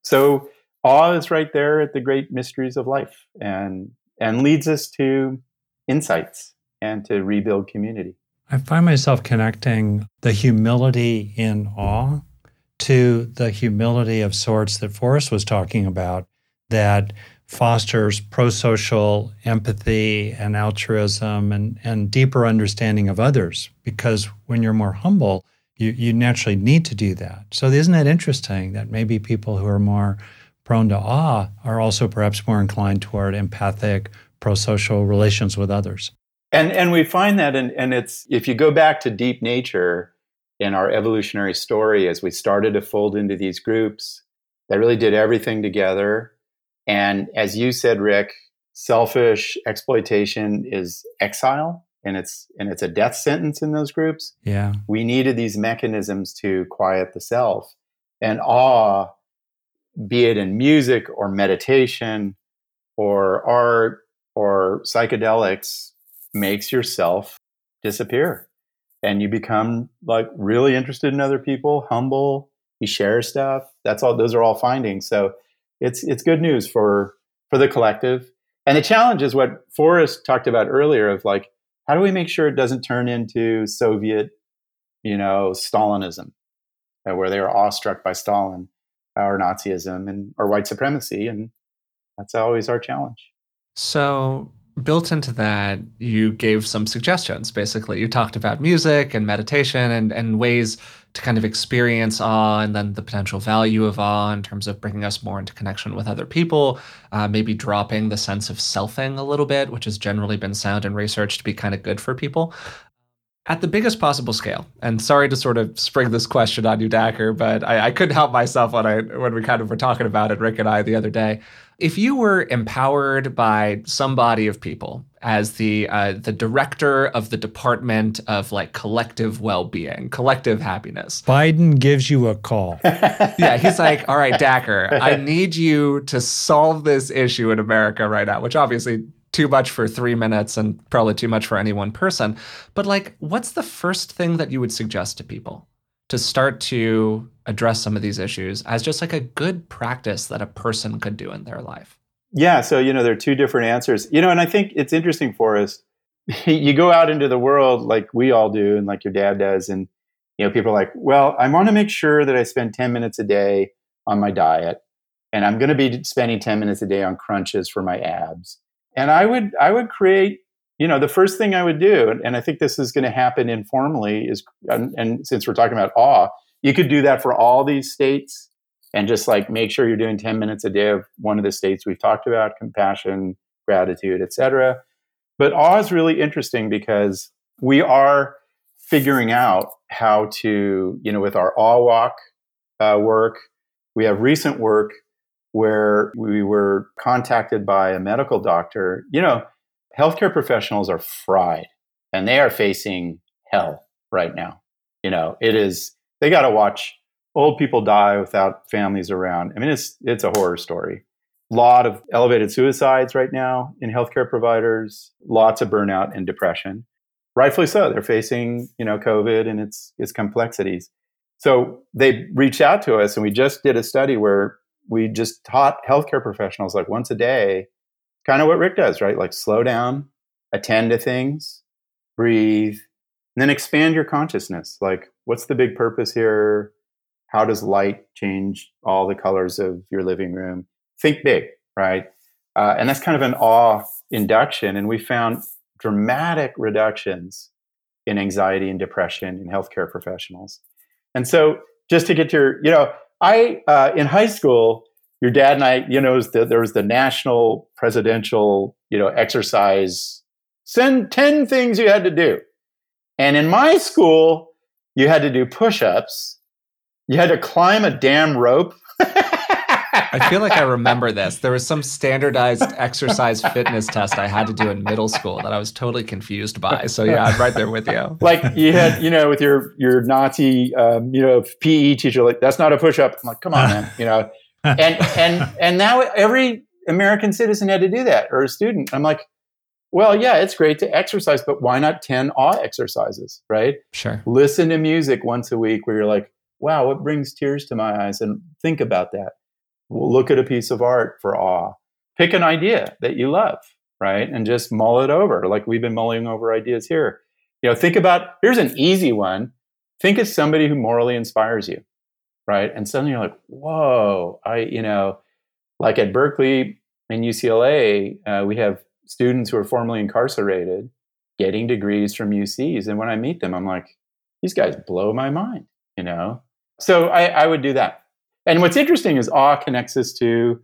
so awe is right there at the great mysteries of life and and leads us to insights and to rebuild community i find myself connecting the humility in awe to the humility of sorts that forrest was talking about that fosters pro-social empathy and altruism and, and deeper understanding of others because when you're more humble you, you naturally need to do that. So isn't that interesting that maybe people who are more prone to awe are also perhaps more inclined toward empathic, pro-social relations with others? And and we find that and and it's if you go back to deep nature in our evolutionary story as we started to fold into these groups that really did everything together. And as you said, Rick, selfish exploitation is exile and it's and it's a death sentence in those groups. Yeah. We needed these mechanisms to quiet the self. And awe, be it in music or meditation or art or psychedelics, makes yourself disappear. And you become like really interested in other people, humble, you share stuff. That's all those are all findings. So it's it's good news for for the collective. And the challenge is what Forrest talked about earlier of like how do we make sure it doesn't turn into Soviet, you know, Stalinism, where they were awestruck by Stalin or Nazism and or white supremacy, and that's always our challenge. So built into that, you gave some suggestions. Basically, you talked about music and meditation and and ways to kind of experience awe and then the potential value of awe in terms of bringing us more into connection with other people, uh, maybe dropping the sense of selfing a little bit, which has generally been sound in research to be kind of good for people. At the biggest possible scale, and sorry to sort of spring this question on you, Dacher, but I, I couldn't help myself when I when we kind of were talking about it, Rick and I, the other day. If you were empowered by some body of people as the uh, the director of the department of like collective well-being, collective happiness, Biden gives you a call. yeah, he's like, "All right, Dacher, I need you to solve this issue in America right now," which obviously too much for three minutes and probably too much for any one person. But like, what's the first thing that you would suggest to people? to start to address some of these issues as just like a good practice that a person could do in their life? Yeah, so you know there are two different answers. You know, and I think it's interesting for us. you go out into the world like we all do and like your dad does and you know people are like, "Well, I want to make sure that I spend 10 minutes a day on my diet and I'm going to be spending 10 minutes a day on crunches for my abs." And I would I would create you know, the first thing I would do, and I think this is going to happen informally, is, and, and, since we're talking about awe, you could do that for all these states and just like make sure you're doing 10 minutes a day of one of the states we've talked about compassion, gratitude, etc. But awe is really interesting because we are figuring out how to, you know, with our awe walk uh, work, we have recent work where we were contacted by a medical doctor. You know, healthcare professionals are fried and they are facing hell right now. You know, it is, they got to watch old people die without families around. I mean, it's, it's a horror story. A lot of elevated suicides right now in healthcare providers, lots of burnout and depression. Rightfully so. They're facing, you know, COVID and its, its complexities. So they reached out to us and we just did a study where we just taught healthcare professionals like once a day kind of what Rick does, right? Like slow down, attend to things, breathe, and then expand your consciousness. Like, what's the big purpose here? How does light change all the colors of your living room? Think big, right? Uh, and that's kind of an awe induction. And we found dramatic reductions in anxiety and depression in healthcare professionals. And so, just to get your, you know, I, uh, in high school, your dad and I, you know, the, there was the national presidential, you know, exercise. Send 10 things you had to do. And in my school, you had to do push ups. You had to climb a damn rope. I feel like I remember this. There was some standardized exercise fitness test I had to do in middle school that I was totally confused by. So yeah, I'm right there with you. Like you had, you know, with your your Nazi, um, you know, PE teacher, like that's not a push up. I'm like, come on, man, you know and and and now every American citizen had to do that or a student. I'm like, well, yeah, it's great to exercise, but why not 10 awe exercises, right? Sure. Listen to music once a week where you're like, wow, what brings tears to my eyes? And think about that. Look at a piece of art for awe. Pick an idea that you love, right? And just mull it over like we've been mulling over ideas here. You know, think about here's an easy one. Think of somebody who morally inspires you right? And suddenly you're like, whoa, I, you know, like at Berkeley and UCLA, uh, we have students who are formerly incarcerated getting degrees from UCs. And when I meet them, I'm like, these guys blow my mind. you know? So I, I would do that. And what's interesting is awe connects us to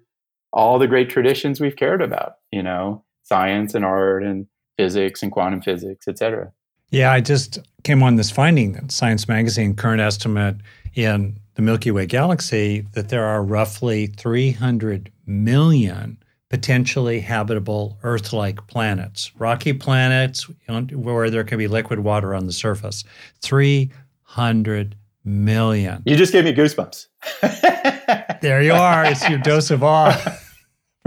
all the great traditions we've cared about, you know, science and art and physics and quantum physics, et cetera. Yeah, I just came on this finding that Science Magazine current estimate in the Milky Way galaxy that there are roughly 300 million potentially habitable Earth like planets, rocky planets where there can be liquid water on the surface. 300 million. You just gave me goosebumps. there you are. It's your dose of awe.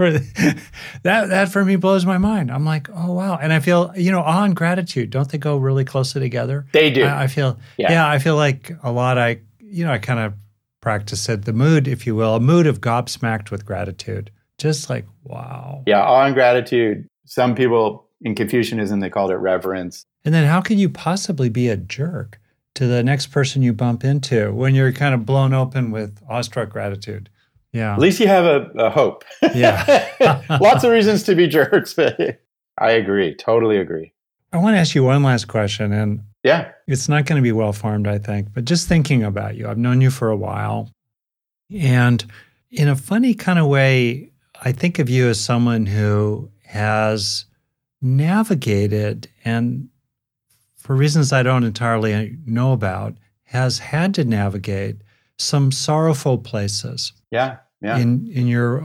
that that for me blows my mind. I'm like, oh wow, and I feel you know awe and gratitude don't they go really closely together? They do. I, I feel yeah. yeah. I feel like a lot. I you know I kind of practice it. The mood, if you will, a mood of gobsmacked with gratitude. Just like wow. Yeah, awe and gratitude. Some people in Confucianism they called it reverence. And then how could you possibly be a jerk to the next person you bump into when you're kind of blown open with awestruck gratitude? Yeah. At least you have a, a hope. Yeah. Lots of reasons to be jerks, but I agree. Totally agree. I want to ask you one last question. And yeah, it's not going to be well formed, I think, but just thinking about you, I've known you for a while. And in a funny kind of way, I think of you as someone who has navigated and for reasons I don't entirely know about, has had to navigate some sorrowful places. Yeah, yeah. In in your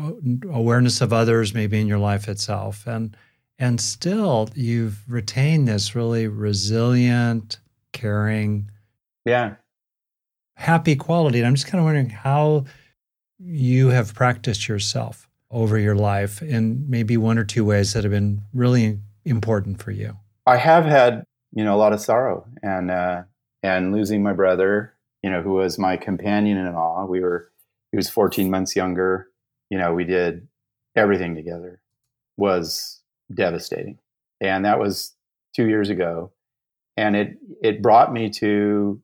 awareness of others, maybe in your life itself, and and still you've retained this really resilient, caring, yeah, happy quality. And I'm just kind of wondering how you have practiced yourself over your life in maybe one or two ways that have been really important for you. I have had you know a lot of sorrow and uh, and losing my brother you know, who was my companion in awe. We were, he was 14 months younger. You know, we did everything together. Was devastating, and that was two years ago. And it it brought me to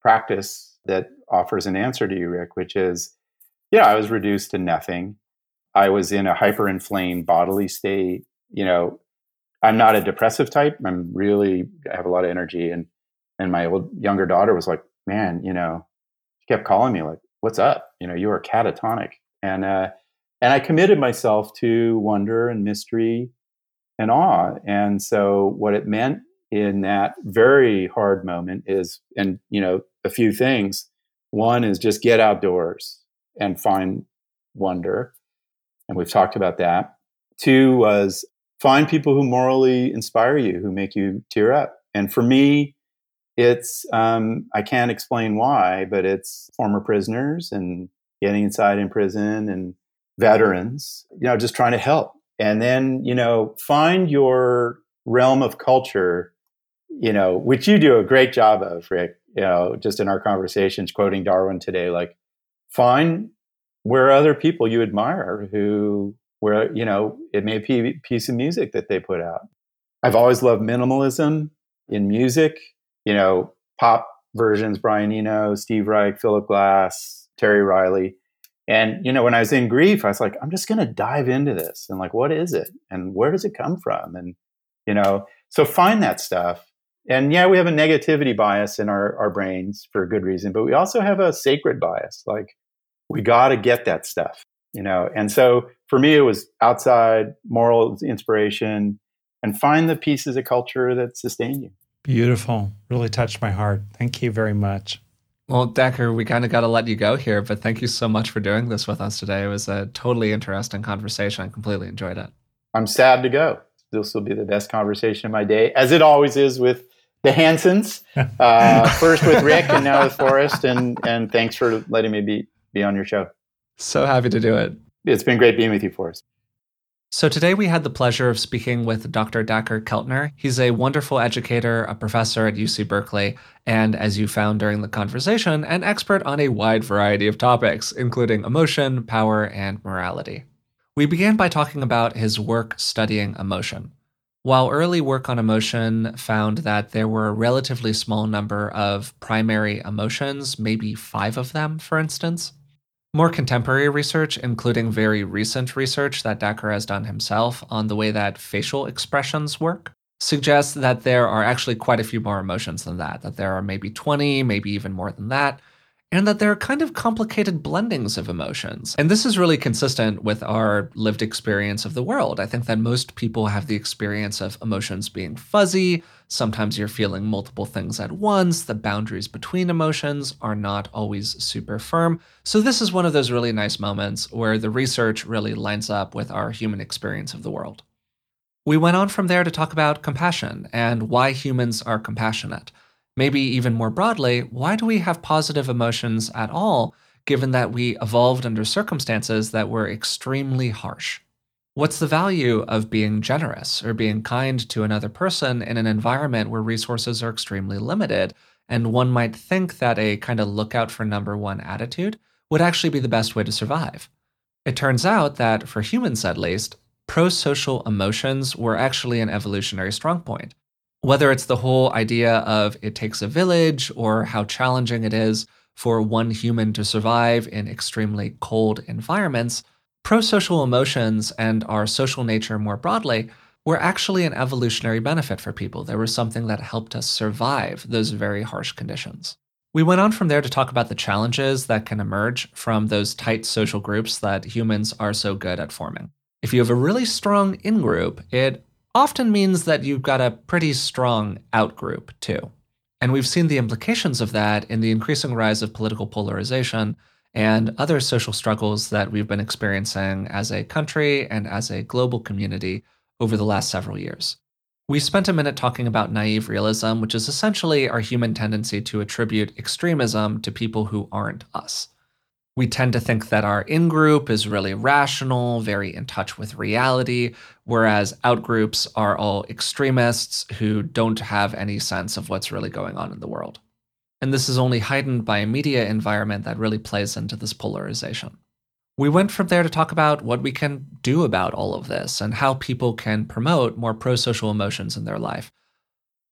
practice that offers an answer to you, Rick, which is, yeah, I was reduced to nothing. I was in a hyperinflamed bodily state. You know, I'm not a depressive type. I'm really I have a lot of energy, and and my old younger daughter was like, man, you know, she kept calling me like, what's up? You know, you are catatonic. And, uh, and I committed myself to wonder and mystery and awe. And so what it meant in that very hard moment is, and, you know, a few things. One is just get outdoors and find wonder. And we've talked about that. Two was find people who morally inspire you, who make you tear up. And for me, it's um, I can't explain why, but it's former prisoners and getting inside in prison and veterans, you know, just trying to help. And then, you know, find your realm of culture, you know, which you do a great job of, Rick, you know, just in our conversations, quoting Darwin today, like find where other people you admire who, where, you know, it may be a piece of music that they put out. I've always loved minimalism in music you know, pop versions, Brian Eno, Steve Reich, Philip Glass, Terry Riley. And, you know, when I was in grief, I was like, I'm just going to dive into this and like, what is it? And where does it come from? And, you know, so find that stuff. And yeah, we have a negativity bias in our, our brains for a good reason, but we also have a sacred bias. Like, we got to get that stuff, you know? And so for me, it was outside moral inspiration and find the pieces of culture that sustain you. Beautiful. Really touched my heart. Thank you very much. Well, Dacher, we kind of got to let you go here, but thank you so much for doing this with us today. It was a totally interesting conversation. I completely enjoyed it. I'm sad to go. This will be the best conversation of my day, as it always is with the Hansons. Uh, first with Rick, and now with Forrest. And and thanks for letting me be be on your show. So happy to do it. It's been great being with you, Forrest. So today we had the pleasure of speaking with Dr. Dacher Keltner. He's a wonderful educator, a professor at UC Berkeley, and as you found during the conversation, an expert on a wide variety of topics, including emotion, power, and morality. We began by talking about his work studying emotion. While early work on emotion found that there were a relatively small number of primary emotions, maybe five of them, for instance, more contemporary research, including very recent research that Dacher has done himself on the way that facial expressions work, suggests that there are actually quite a few more emotions than that, that there are maybe 20, maybe even more than that and that there are kind of complicated blendings of emotions. And this is really consistent with our lived experience of the world. I think that most people have the experience of emotions being fuzzy. Sometimes you're feeling multiple things at once. The boundaries between emotions are not always super firm. So, this is one of those really nice moments where the research really lines up with our human experience of the world. We went on from there to talk about compassion and why humans are compassionate. Maybe even more broadly, why do we have positive emotions at all, given that we evolved under circumstances that were extremely harsh? What's the value of being generous or being kind to another person in an environment where resources are extremely limited? And one might think that a kind of lookout for number one attitude would actually be the best way to survive. It turns out that, for humans at least, pro social emotions were actually an evolutionary strong point whether it's the whole idea of it takes a village or how challenging it is for one human to survive in extremely cold environments, pro social emotions and our social nature more broadly were actually an evolutionary benefit for people. They were something that helped us survive those very harsh conditions. We went on from there to talk about the challenges that can emerge from those tight social groups that humans are so good at forming. If you have a really strong in group, it often means that you've got a pretty strong out group, too. And we've seen the implications of that in the increasing rise of political polarization and other social struggles that we've been experiencing as a country and as a global community over the last several years. We spent a minute talking about naive realism, which is essentially our human tendency to attribute extremism to people who aren't us. We tend to think that our in group is really rational, very in touch with reality, whereas out groups are all extremists who don't have any sense of what's really going on in the world. And this is only heightened by a media environment that really plays into this polarization. We went from there to talk about what we can do about all of this and how people can promote more pro social emotions in their life.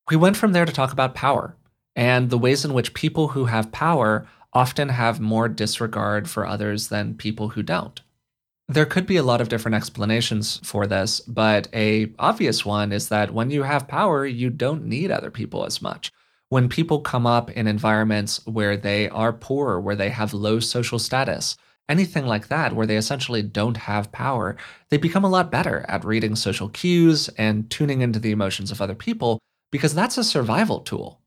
We went from there to talk about power and the ways in which people who have power often have more disregard for others than people who don't. There could be a lot of different explanations for this, but a obvious one is that when you have power, you don't need other people as much. When people come up in environments where they are poor, where they have low social status, anything like that, where they essentially don't have power, they become a lot better at reading social cues and tuning into the emotions of other people because that's a survival tool.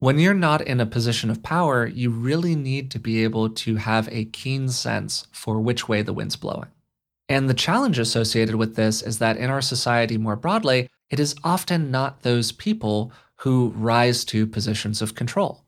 When you're not in a position of power, you really need to be able to have a keen sense for which way the wind's blowing. And the challenge associated with this is that in our society more broadly, it is often not those people who rise to positions of control.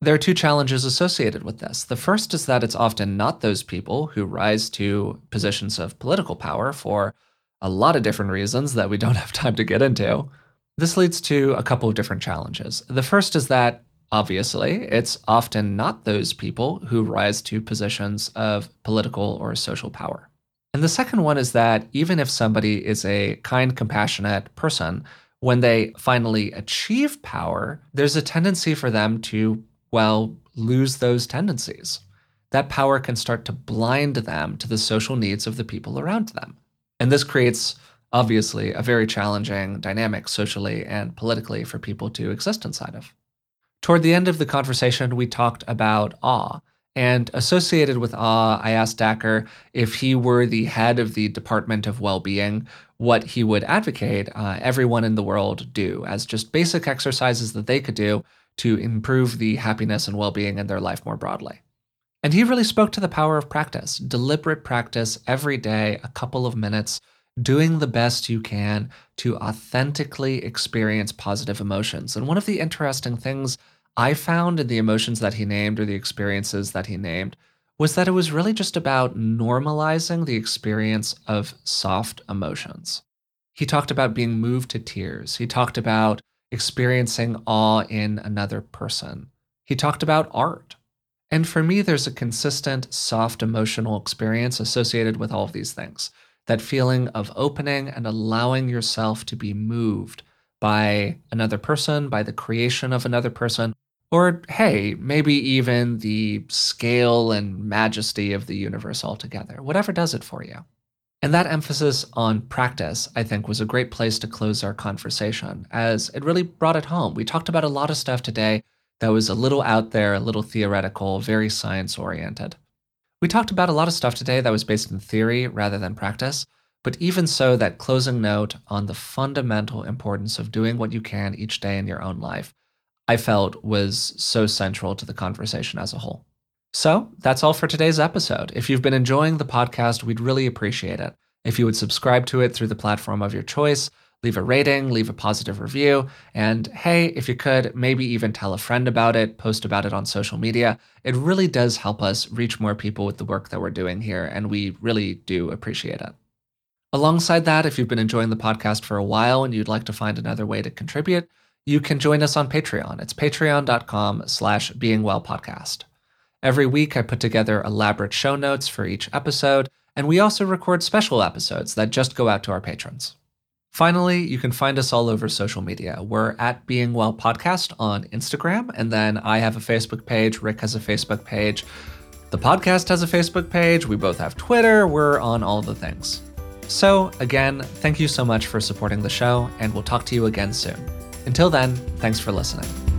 There are two challenges associated with this. The first is that it's often not those people who rise to positions of political power for a lot of different reasons that we don't have time to get into. This leads to a couple of different challenges. The first is that, obviously, it's often not those people who rise to positions of political or social power. And the second one is that even if somebody is a kind, compassionate person, when they finally achieve power, there's a tendency for them to, well, lose those tendencies. That power can start to blind them to the social needs of the people around them. And this creates obviously a very challenging dynamic socially and politically for people to exist inside of. Toward the end of the conversation, we talked about awe. And associated with awe, I asked Dacher if he were the head of the Department of Well-being, what he would advocate uh, everyone in the world do as just basic exercises that they could do to improve the happiness and well-being in their life more broadly. And he really spoke to the power of practice, deliberate practice every day, a couple of minutes, doing the best you can to authentically experience positive emotions. And one of the interesting things I found in the emotions that he named or the experiences that he named was that it was really just about normalizing the experience of soft emotions. He talked about being moved to tears. He talked about experiencing awe in another person. He talked about art. And for me, there's a consistent, soft emotional experience associated with all of these things that feeling of opening and allowing yourself to be moved by another person, by the creation of another person, or hey, maybe even the scale and majesty of the universe altogether, whatever does it for you. And that emphasis on practice, I think, was a great place to close our conversation, as it really brought it home. We talked about a lot of stuff today that was a little out there, a little theoretical, very science oriented. We talked about a lot of stuff today that was based in theory rather than practice, but even so, that closing note on the fundamental importance of doing what you can each day in your own life, I felt was so central to the conversation as a whole. So that's all for today's episode. If you've been enjoying the podcast, we'd really appreciate it. If you would subscribe to it through the platform of your choice, leave a rating, leave a positive review, and hey, if you could, maybe even tell a friend about it, post about it on social media. It really does help us reach more people with the work that we're doing here, and we really do appreciate it. Alongside that, if you've been enjoying the podcast for a while and you'd like to find another way to contribute, you can join us on Patreon. It's patreon.com slash beingwellpodcast. Every week, I put together elaborate show notes for each episode, and we also record special episodes that just go out to our patrons. Finally, you can find us all over social media. We're at Being Well Podcast on Instagram, and then I have a Facebook page, Rick has a Facebook page, the podcast has a Facebook page, we both have Twitter, we're on all the things. So, again, thank you so much for supporting the show, and we'll talk to you again soon. Until then, thanks for listening.